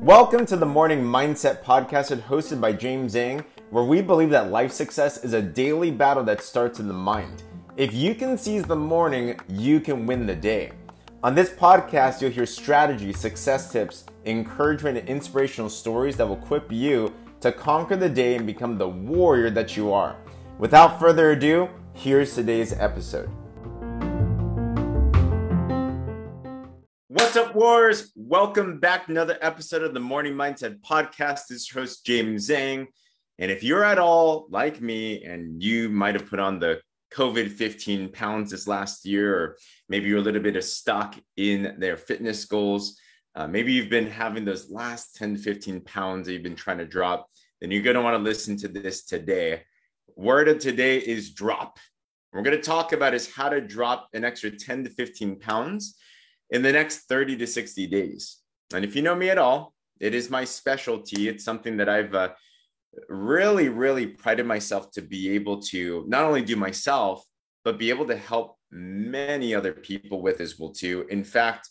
Welcome to the Morning Mindset Podcast, hosted by James Zheng, where we believe that life success is a daily battle that starts in the mind. If you can seize the morning, you can win the day. On this podcast, you'll hear strategy, success tips, encouragement, and inspirational stories that will equip you to conquer the day and become the warrior that you are. Without further ado, here's today's episode. What's up, Wars? Welcome back to another episode of the Morning Mindset Podcast. This is your host, James Zheng. And if you're at all like me and you might have put on the COVID 15 pounds this last year, or maybe you're a little bit of stuck in their fitness goals, uh, maybe you've been having those last 10 to 15 pounds that you've been trying to drop, then you're going to want to listen to this today. Word of today is drop. We're going to talk about is how to drop an extra 10 to 15 pounds in the next 30 to 60 days. And if you know me at all, it is my specialty. It's something that I've uh, really, really prided myself to be able to not only do myself, but be able to help many other people with as well too. In fact,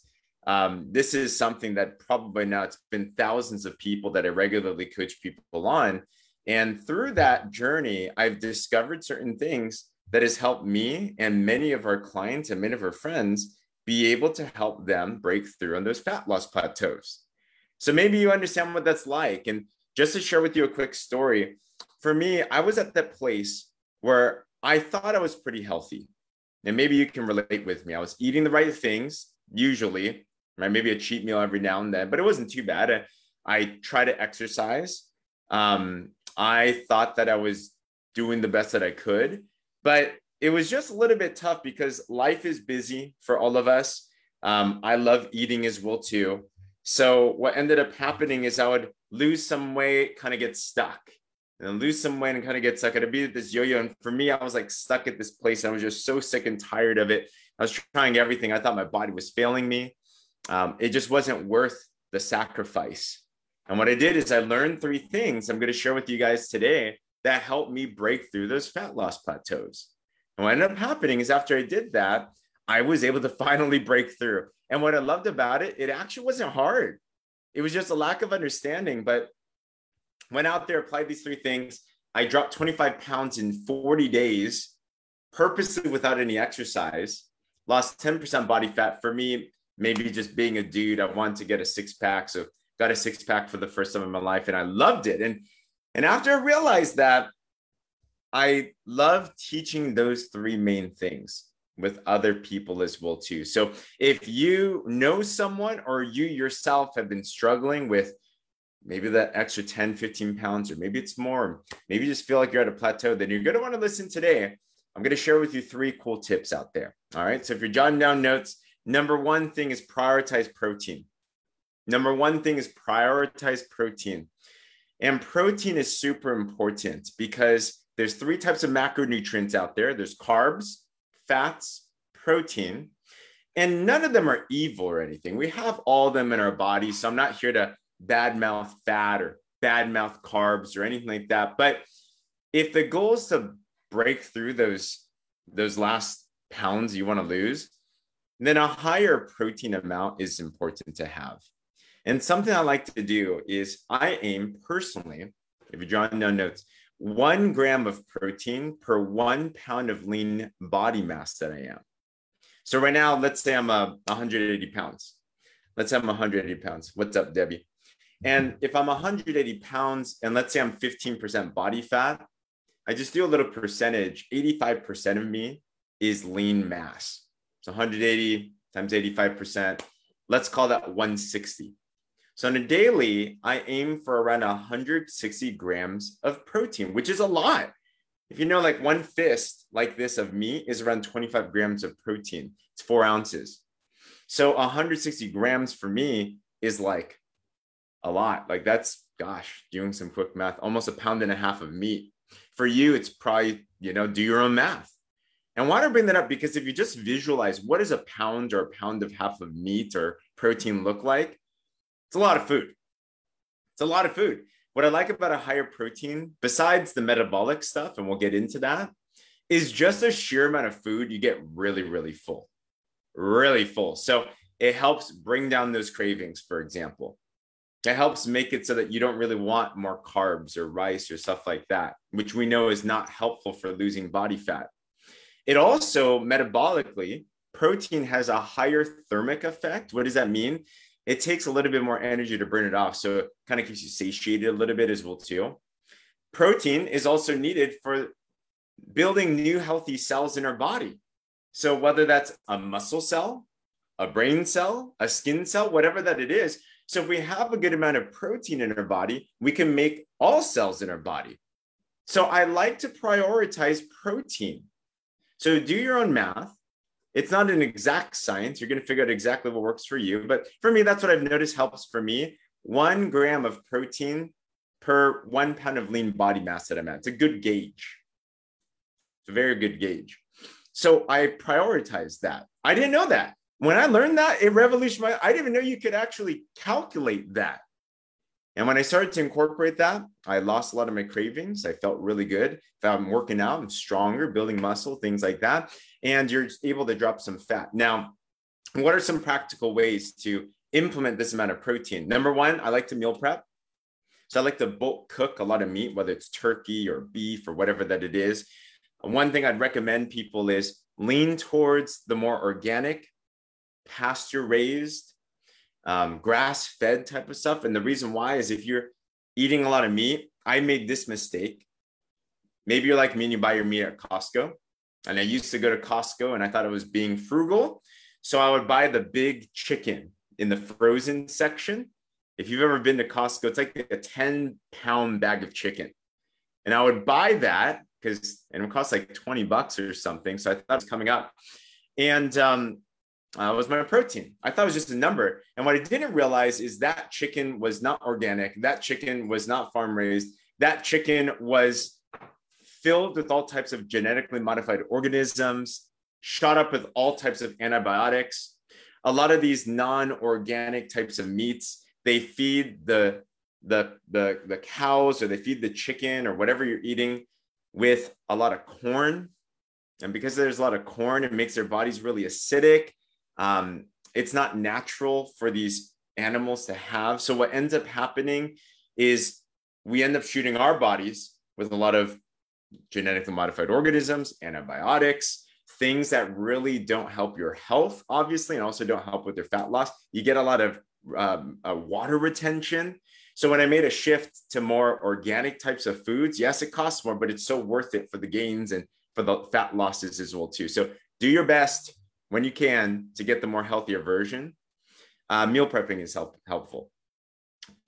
um, this is something that probably now it's been thousands of people that I regularly coach people on. And through that journey, I've discovered certain things that has helped me and many of our clients and many of our friends be able to help them break through on those fat loss plateaus. So maybe you understand what that's like. And just to share with you a quick story, for me, I was at that place where I thought I was pretty healthy. And maybe you can relate with me. I was eating the right things, usually, right? Maybe a cheat meal every now and then, but it wasn't too bad. I, I try to exercise. Um, I thought that I was doing the best that I could, but it was just a little bit tough because life is busy for all of us. Um, I love eating as well too. So what ended up happening is I would lose some weight, kind of get stuck, and then lose some weight and kind of get stuck. I'd be at this yo-yo, and for me, I was like stuck at this place. I was just so sick and tired of it. I was trying everything. I thought my body was failing me. Um, it just wasn't worth the sacrifice. And what I did is I learned three things I'm going to share with you guys today that helped me break through those fat loss plateaus. And what ended up happening is after I did that, I was able to finally break through. And what I loved about it, it actually wasn't hard. It was just a lack of understanding. But went out there, applied these three things. I dropped 25 pounds in 40 days, purposely without any exercise, lost 10% body fat. For me, maybe just being a dude, I wanted to get a six pack. So got a six pack for the first time in my life and I loved it. And and after I realized that, I love teaching those three main things with other people as well too. So if you know someone or you yourself have been struggling with maybe that extra 10, 15 pounds, or maybe it's more, maybe you just feel like you're at a plateau, then you're going to want to listen today. I'm going to share with you three cool tips out there. All right. So if you're jotting down notes, number one thing is prioritize protein. Number one thing is prioritize protein. And protein is super important because there's three types of macronutrients out there there's carbs, fats, protein, and none of them are evil or anything. We have all of them in our bodies. So I'm not here to badmouth fat or badmouth carbs or anything like that. But if the goal is to break through those, those last pounds you want to lose, then a higher protein amount is important to have. And something I like to do is I aim personally, if you're drawing down notes, one gram of protein per one pound of lean body mass that I am. So right now, let's say I'm a 180 pounds. Let's say I'm 180 pounds. What's up, Debbie? And if I'm 180 pounds and let's say I'm 15% body fat, I just do a little percentage. 85% of me is lean mass. So 180 times 85%. Let's call that 160. So on a daily, I aim for around 160 grams of protein, which is a lot. If you know, like one fist like this of meat is around 25 grams of protein. It's four ounces. So 160 grams for me is like a lot. Like that's, gosh, doing some quick math, almost a pound and a half of meat. For you, it's probably, you know, do your own math. And why do I bring that up? Because if you just visualize what does a pound or a pound of half of meat or protein look like, it's a lot of food. It's a lot of food. What I like about a higher protein, besides the metabolic stuff, and we'll get into that, is just a sheer amount of food, you get really, really full. really full. So it helps bring down those cravings, for example. It helps make it so that you don't really want more carbs or rice or stuff like that, which we know is not helpful for losing body fat. It also metabolically, protein has a higher thermic effect. What does that mean? It takes a little bit more energy to burn it off. So it kind of keeps you satiated a little bit as well, too. Protein is also needed for building new healthy cells in our body. So whether that's a muscle cell, a brain cell, a skin cell, whatever that it is. So if we have a good amount of protein in our body, we can make all cells in our body. So I like to prioritize protein. So do your own math. It's not an exact science. You're going to figure out exactly what works for you. But for me, that's what I've noticed helps for me. One gram of protein per one pound of lean body mass that I'm at. It's a good gauge. It's a very good gauge. So I prioritize that. I didn't know that when I learned that, it revolutionized. I didn't even know you could actually calculate that. And when I started to incorporate that, I lost a lot of my cravings. I felt really good. If I'm working out, I'm stronger, building muscle, things like that. And you're able to drop some fat. Now, what are some practical ways to implement this amount of protein? Number one, I like to meal prep. So I like to bulk cook a lot of meat, whether it's turkey or beef or whatever that it is. One thing I'd recommend people is lean towards the more organic pasture raised, um, grass fed type of stuff. And the reason why is if you're eating a lot of meat, I made this mistake. Maybe you're like me and you buy your meat at Costco. And I used to go to Costco and I thought it was being frugal. So I would buy the big chicken in the frozen section. If you've ever been to Costco, it's like a 10 pound bag of chicken. And I would buy that because it costs like 20 bucks or something. So I thought it was coming up. And um, uh, was my protein. I thought it was just a number. And what I didn't realize is that chicken was not organic. That chicken was not farm raised. That chicken was filled with all types of genetically modified organisms, shot up with all types of antibiotics. A lot of these non-organic types of meats, they feed the the the the cows or they feed the chicken or whatever you're eating with a lot of corn. And because there's a lot of corn, it makes their bodies really acidic um, it's not natural for these animals to have. So what ends up happening is we end up shooting our bodies with a lot of genetically modified organisms, antibiotics, things that really don't help your health, obviously, and also don't help with your fat loss. You get a lot of um, uh, water retention. So when I made a shift to more organic types of foods, yes, it costs more, but it's so worth it for the gains and for the fat losses as well too. So do your best when you can to get the more healthier version. Uh, meal prepping is help, helpful.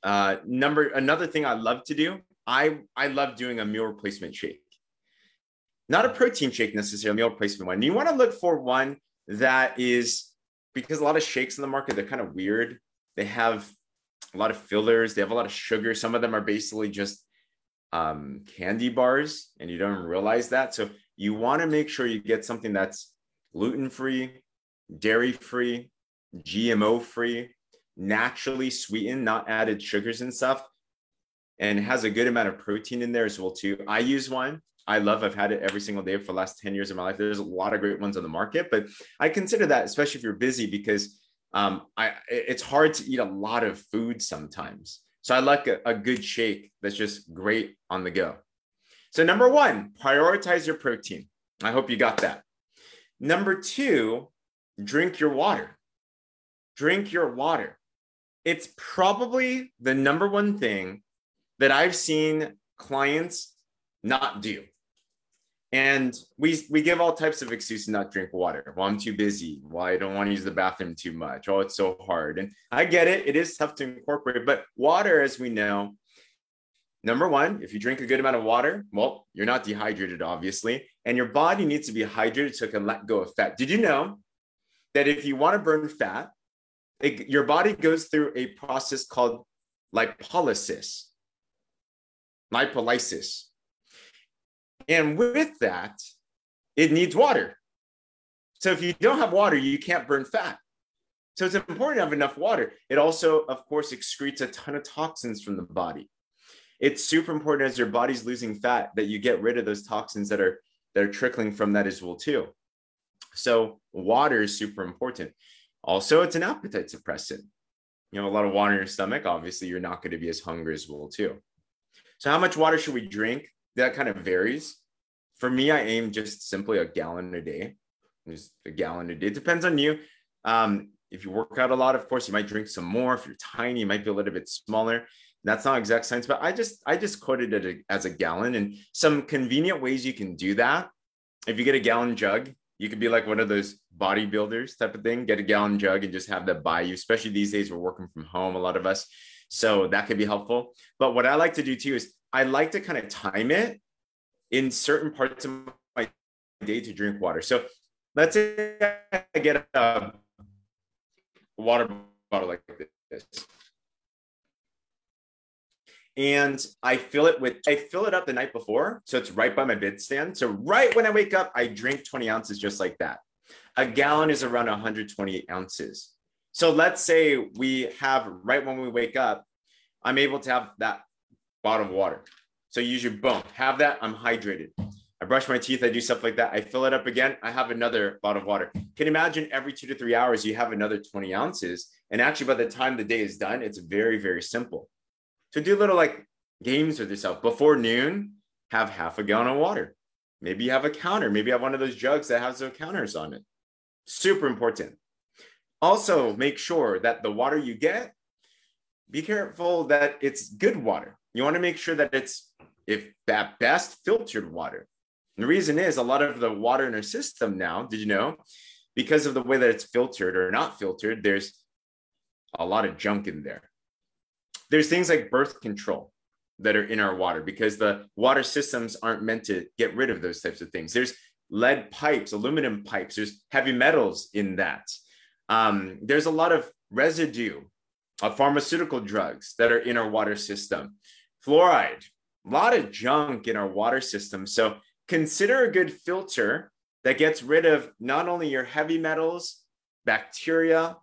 Uh, number another thing I love to do, I I love doing a meal replacement shake. Not a protein shake necessarily, meal replacement one. You want to look for one that is because a lot of shakes in the market they're kind of weird. They have a lot of fillers. They have a lot of sugar. Some of them are basically just um, candy bars, and you don't realize that. So you want to make sure you get something that's gluten free, dairy free, GMO free, naturally sweetened, not added sugars and stuff, and has a good amount of protein in there as well too. I use one. I love. I've had it every single day for the last ten years of my life. There's a lot of great ones on the market, but I consider that, especially if you're busy, because um, I it's hard to eat a lot of food sometimes. So I like a, a good shake that's just great on the go. So number one, prioritize your protein. I hope you got that. Number two, drink your water. Drink your water. It's probably the number one thing that I've seen clients not do. And we we give all types of excuses not drink water. Well, I'm too busy. Well, I don't want to use the bathroom too much. Oh, it's so hard. And I get it. It is tough to incorporate, but water, as we know, number one, if you drink a good amount of water, well, you're not dehydrated, obviously, and your body needs to be hydrated so it can let go of fat. Did you know that if you want to burn fat, it, your body goes through a process called lipolysis, lipolysis. And with that, it needs water. So if you don't have water, you can't burn fat. So it's important to have enough water. It also, of course, excretes a ton of toxins from the body it's super important as your body's losing fat that you get rid of those toxins that are that are trickling from that as well too So water is super important. Also, it's an appetite suppressant. You know, a lot of water in your stomach, obviously, you're not going to be as hungry as well, too. So, how much water should we drink? That kind of varies. For me, I aim just simply a gallon a day. Just a gallon a day. It depends on you. Um, if you work out a lot, of course, you might drink some more. If you're tiny, you might be a little bit smaller. That's not exact science, but I just I just quoted it as a gallon. And some convenient ways you can do that. If you get a gallon jug, you could be like one of those bodybuilders type of thing. Get a gallon jug and just have that by you. Especially these days, we're working from home, a lot of us, so that could be helpful. But what I like to do too is I like to kind of time it in certain parts of my day to drink water. So let's say I get a water bottle like this. And I fill it with, I fill it up the night before. So it's right by my bedstand. So right when I wake up, I drink 20 ounces just like that. A gallon is around 128 ounces. So let's say we have right when we wake up, I'm able to have that bottle of water. So usually, boom, have that. I'm hydrated. I brush my teeth, I do stuff like that. I fill it up again. I have another bottle of water. Can imagine every two to three hours you have another 20 ounces? And actually, by the time the day is done, it's very, very simple. So do little like games with yourself. Before noon, have half a gallon of water. Maybe you have a counter. Maybe have one of those jugs that has no counters on it. Super important. Also, make sure that the water you get, be careful that it's good water. You want to make sure that it's, if at best, filtered water. And the reason is a lot of the water in our system now, did you know? Because of the way that it's filtered or not filtered, there's a lot of junk in there. There's things like birth control that are in our water because the water systems aren't meant to get rid of those types of things. There's lead pipes, aluminum pipes, there's heavy metals in that. Um, there's a lot of residue of pharmaceutical drugs that are in our water system. Fluoride, a lot of junk in our water system. So consider a good filter that gets rid of not only your heavy metals, bacteria,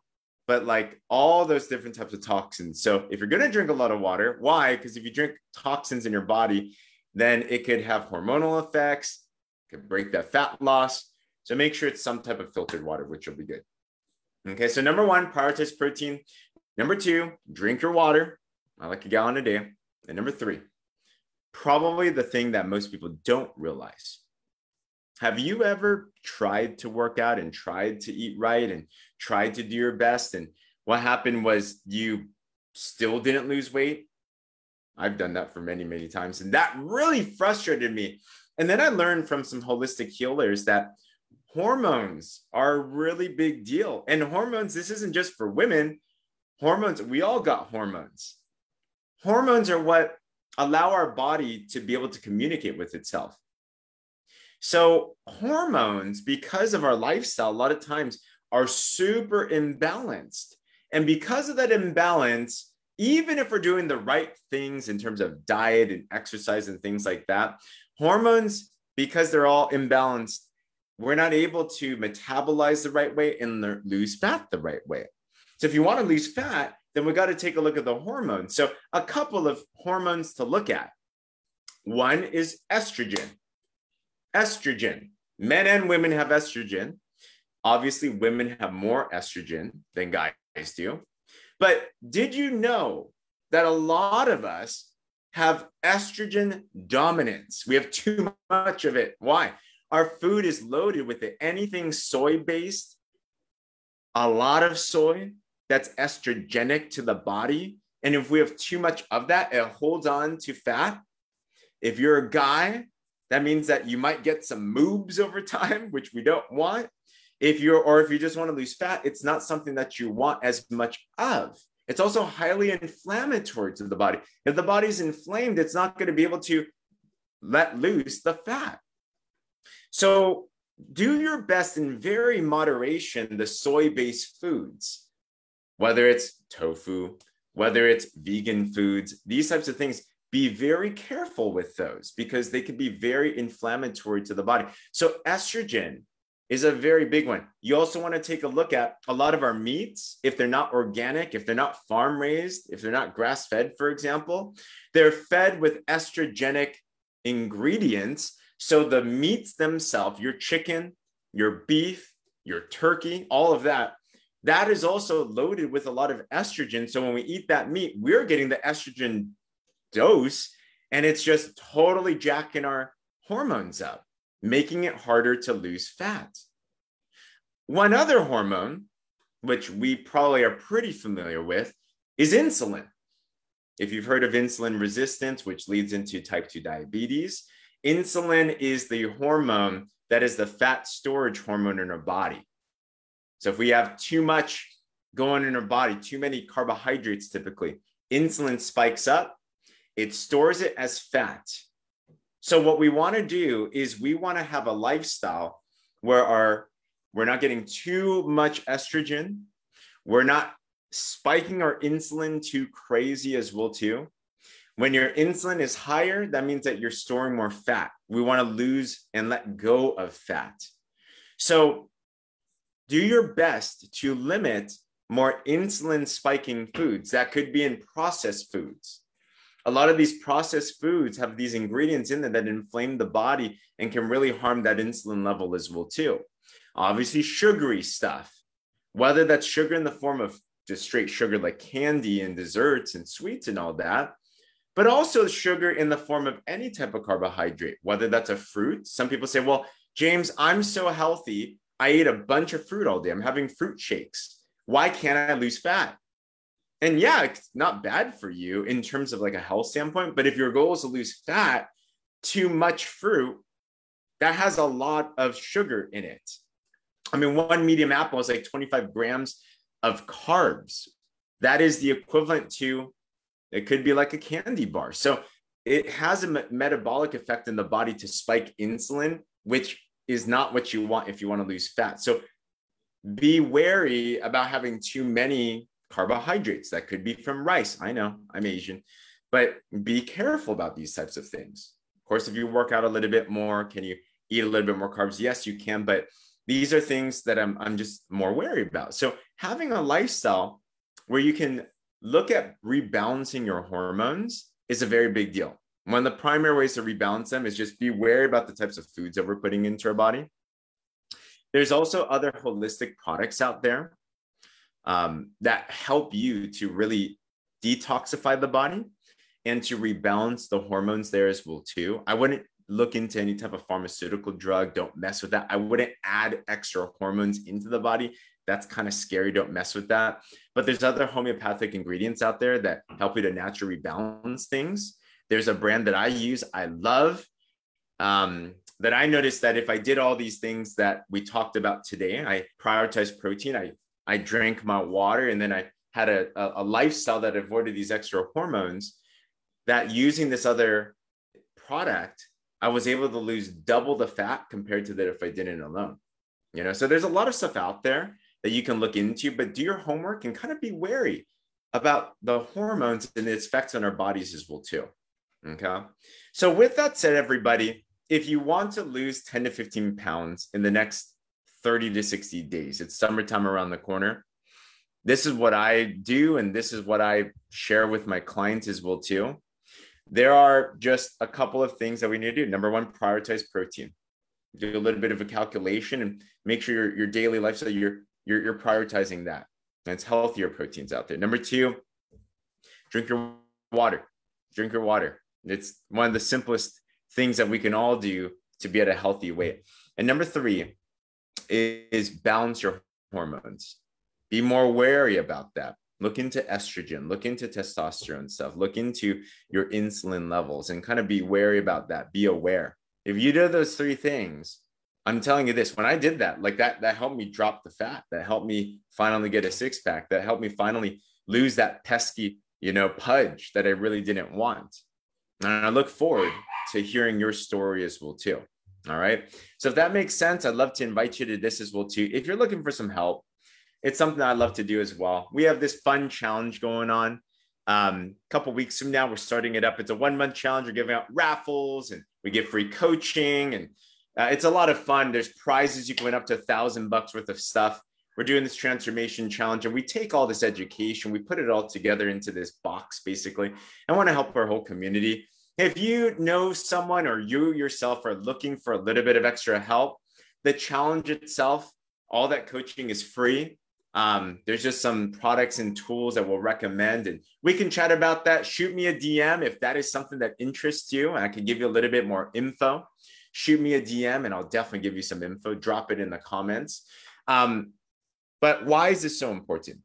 but like all those different types of toxins. So if you're going to drink a lot of water, why? Because if you drink toxins in your body, then it could have hormonal effects, could break that fat loss. So make sure it's some type of filtered water, which will be good. Okay, so number one, prioritize protein. Number two, drink your water. I like a gallon a day. And number three, probably the thing that most people don't realize. Have you ever tried to work out and tried to eat right and tried to do your best? And what happened was you still didn't lose weight? I've done that for many, many times. And that really frustrated me. And then I learned from some holistic healers that hormones are a really big deal. And hormones, this isn't just for women. Hormones, we all got hormones. Hormones are what allow our body to be able to communicate with itself. So, hormones, because of our lifestyle, a lot of times are super imbalanced. And because of that imbalance, even if we're doing the right things in terms of diet and exercise and things like that, hormones, because they're all imbalanced, we're not able to metabolize the right way and lose fat the right way. So, if you want to lose fat, then we got to take a look at the hormones. So, a couple of hormones to look at. One is estrogen. Estrogen. Men and women have estrogen. Obviously, women have more estrogen than guys do. But did you know that a lot of us have estrogen dominance? We have too much of it. Why? Our food is loaded with it. Anything soy based, a lot of soy, that's estrogenic to the body. And if we have too much of that, it holds on to fat. If you're a guy, that means that you might get some moobs over time, which we don't want. If you're, or if you just want to lose fat, it's not something that you want as much of. It's also highly inflammatory to the body. If the body's inflamed, it's not going to be able to let loose the fat. So do your best in very moderation the soy based foods whether it's tofu, whether it's vegan foods, these types of things, be very careful with those because they can be very inflammatory to the body. So, estrogen is a very big one. You also want to take a look at a lot of our meats, if they're not organic, if they're not farm raised, if they're not grass fed, for example, they're fed with estrogenic ingredients. So, the meats themselves, your chicken, your beef, your turkey, all of that, that is also loaded with a lot of estrogen. So when we eat that meat, we're getting the estrogen dose and it's just totally jacking our hormones up, making it harder to lose fat. One other hormone, which we probably are pretty familiar with, is insulin. If you've heard of insulin resistance, which leads into type 2 diabetes, insulin is the hormone that is the fat storage hormone in our body. So if we have too much going in our body, too many carbohydrates typically, insulin spikes up, it stores it as fat. So what we want to do is we want to have a lifestyle where our we're not getting too much estrogen, we're not spiking our insulin too crazy as well too. When your insulin is higher, that means that you're storing more fat. We want to lose and let go of fat. So do your best to limit more insulin spiking foods that could be in processed foods. A lot of these processed foods have these ingredients in them that inflame the body and can really harm that insulin level as well too. Obviously sugary stuff, whether that's sugar in the form of just straight sugar like candy and desserts and sweets and all that, but also sugar in the form of any type of carbohydrate, whether that's a fruit. Some people say, well, James, I'm so healthy. I eat a bunch of fruit all day. I'm having fruit shakes. Why can't I lose fat? And yeah, it's not bad for you in terms of like a health standpoint. But if your goal is to lose fat, too much fruit, that has a lot of sugar in it. I mean, one medium apple is like 25 grams of carbs. That is the equivalent to, it could be like a candy bar. So it has a metabolic effect in the body to spike insulin, which is not what you want if you want to lose fat. So be wary about having too many carbohydrates. That could be from rice. I know I'm Asian, but be careful about these types of things. Of course, if you work out a little bit more, can you eat a little bit more carbs? Yes, you can, but these are things that I'm, I'm just more wary about. So having a lifestyle where you can look at rebalancing your hormones is a very big deal. One of the primary ways to rebalance them is just be wary about the types of foods that we're putting into our body. There's also other holistic products out there um, that help you to really detoxify the body and to rebalance the hormones there as well too. I wouldn't look into any type of pharmaceutical drug. Don't mess with that. I wouldn't add extra hormones into the body. That's kind of scary. Don't mess with that. But there's other homeopathic ingredients out there that help you to naturally balance things. There's a brand that I use, I love, um, that I noticed that if I did all these things that we talked about today, I prioritize protein, I, I drank my water, and then I had a, a lifestyle that avoided these extra hormones, that using this other product I was able to lose double the fat compared to that if I didn't alone. You know, so there's a lot of stuff out there that you can look into, but do your homework and kind of be wary about the hormones and its effects on our bodies as well too. Okay. So with that said, everybody, if you want to lose 10 to 15 pounds in the next 30 to 60 days, it's summertime around the corner. This is what I do, and this is what I share with my clients as well too there are just a couple of things that we need to do. Number one, prioritize protein. Do a little bit of a calculation and make sure your, your daily lifestyle, you're, you're, you're prioritizing that. And it's healthier proteins out there. Number two, drink your water. Drink your water. It's one of the simplest things that we can all do to be at a healthy weight. And number three is balance your hormones. Be more wary about that. Look into estrogen look into testosterone stuff look into your insulin levels and kind of be wary about that. Be aware. If you do those three things i'm telling you this when i did that like that that helped me drop the fat that helped me finally get a six pack that helped me finally lose that pesky you know pudge that i really didn't want. And i look forward to hearing your story as well too all right so if that makes sense i'd love to invite you to this as well too if you're looking for some help it's something I'd love to do as well. We have this fun challenge going on. Um, a couple weeks from now, we're starting it up. It's a one month challenge. We're giving out raffles and we get free coaching, and uh, it's a lot of fun. There's prizes. You can win up to a thousand bucks worth of stuff. We're doing this transformation challenge, and we take all this education, we put it all together into this box, basically. I want to help our whole community. If you know someone or you yourself are looking for a little bit of extra help, the challenge itself all that coaching is free. Um, there's just some products and tools that we'll recommend, and we can chat about that. Shoot me a DM if that is something that interests you, and I can give you a little bit more info. Shoot me a DM, and I'll definitely give you some info. Drop it in the comments. Um, but why is this so important?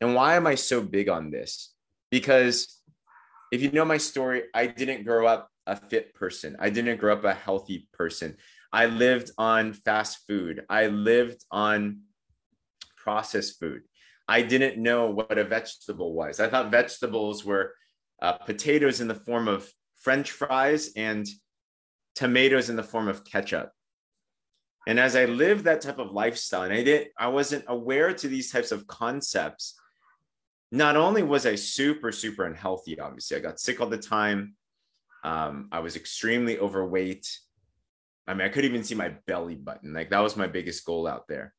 And why am I so big on this? Because if you know my story, I didn't grow up a fit person. I didn't grow up a healthy person. I lived on fast food. I lived on processed food. I didn't know what a vegetable was. I thought vegetables were uh, potatoes in the form of French fries and tomatoes in the form of ketchup. And as I lived that type of lifestyle, and I didn't I wasn't aware to these types of concepts. Not only was I super, super unhealthy, obviously, I got sick all the time. Um, I was extremely overweight. I mean, I could even see my belly button. Like that was my biggest goal out there.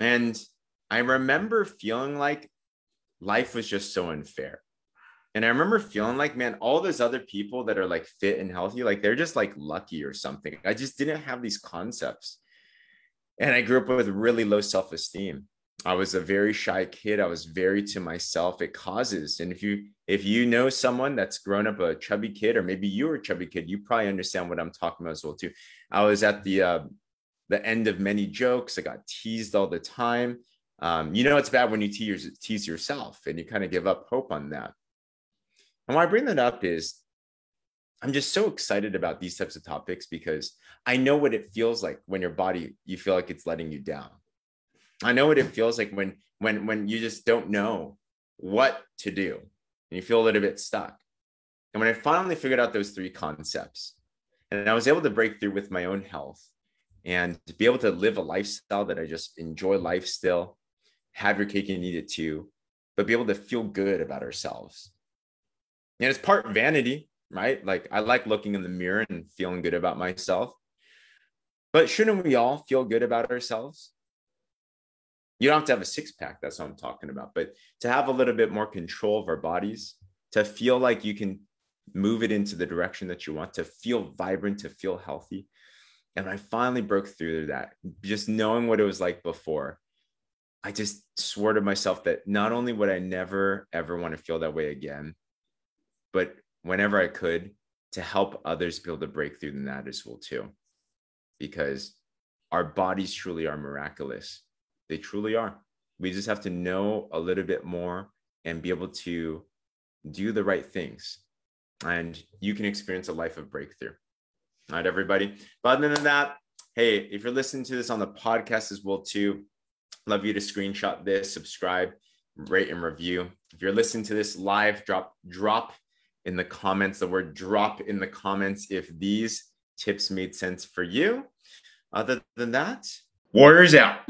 And I remember feeling like life was just so unfair. And I remember feeling like, man, all those other people that are like fit and healthy, like they're just like lucky or something. I just didn't have these concepts. And I grew up with really low self esteem. I was a very shy kid. I was very to myself. It causes, and if you if you know someone that's grown up a chubby kid, or maybe you were a chubby kid, you probably understand what I'm talking about as well too. I was at the uh, the end of many jokes. I got teased all the time. Um, you know it's bad when you tease tease yourself, and you kind of give up hope on that. And why I bring that up is I'm just so excited about these types of topics because I know what it feels like when your body you feel like it's letting you down. I know what it feels like when when when you just don't know what to do and you feel a little bit stuck. And when I finally figured out those three concepts and I was able to break through with my own health and to be able to live a lifestyle that I just enjoy life still, have your cake and eat it too, but be able to feel good about ourselves. And it's part vanity, right? Like I like looking in the mirror and feeling good about myself. But shouldn't we all feel good about ourselves? You don't have to have a six pack. That's what I'm talking about. But to have a little bit more control of our bodies, to feel like you can move it into the direction that you want, to feel vibrant, to feel healthy. And I finally broke through that, just knowing what it was like before. I just swore to myself that not only would I never, ever want to feel that way again, but whenever I could, to help others be able to break through that as well too. Because our bodies truly are miraculous they truly are. We just have to know a little bit more and be able to do the right things. And you can experience a life of breakthrough. All right, everybody. But other than that, hey, if you're listening to this on the podcast as well, too, love you to screenshot this, subscribe, rate, and review. If you're listening to this live, drop drop in the comments the word drop in the comments if these tips made sense for you. Other than that, Warriors out.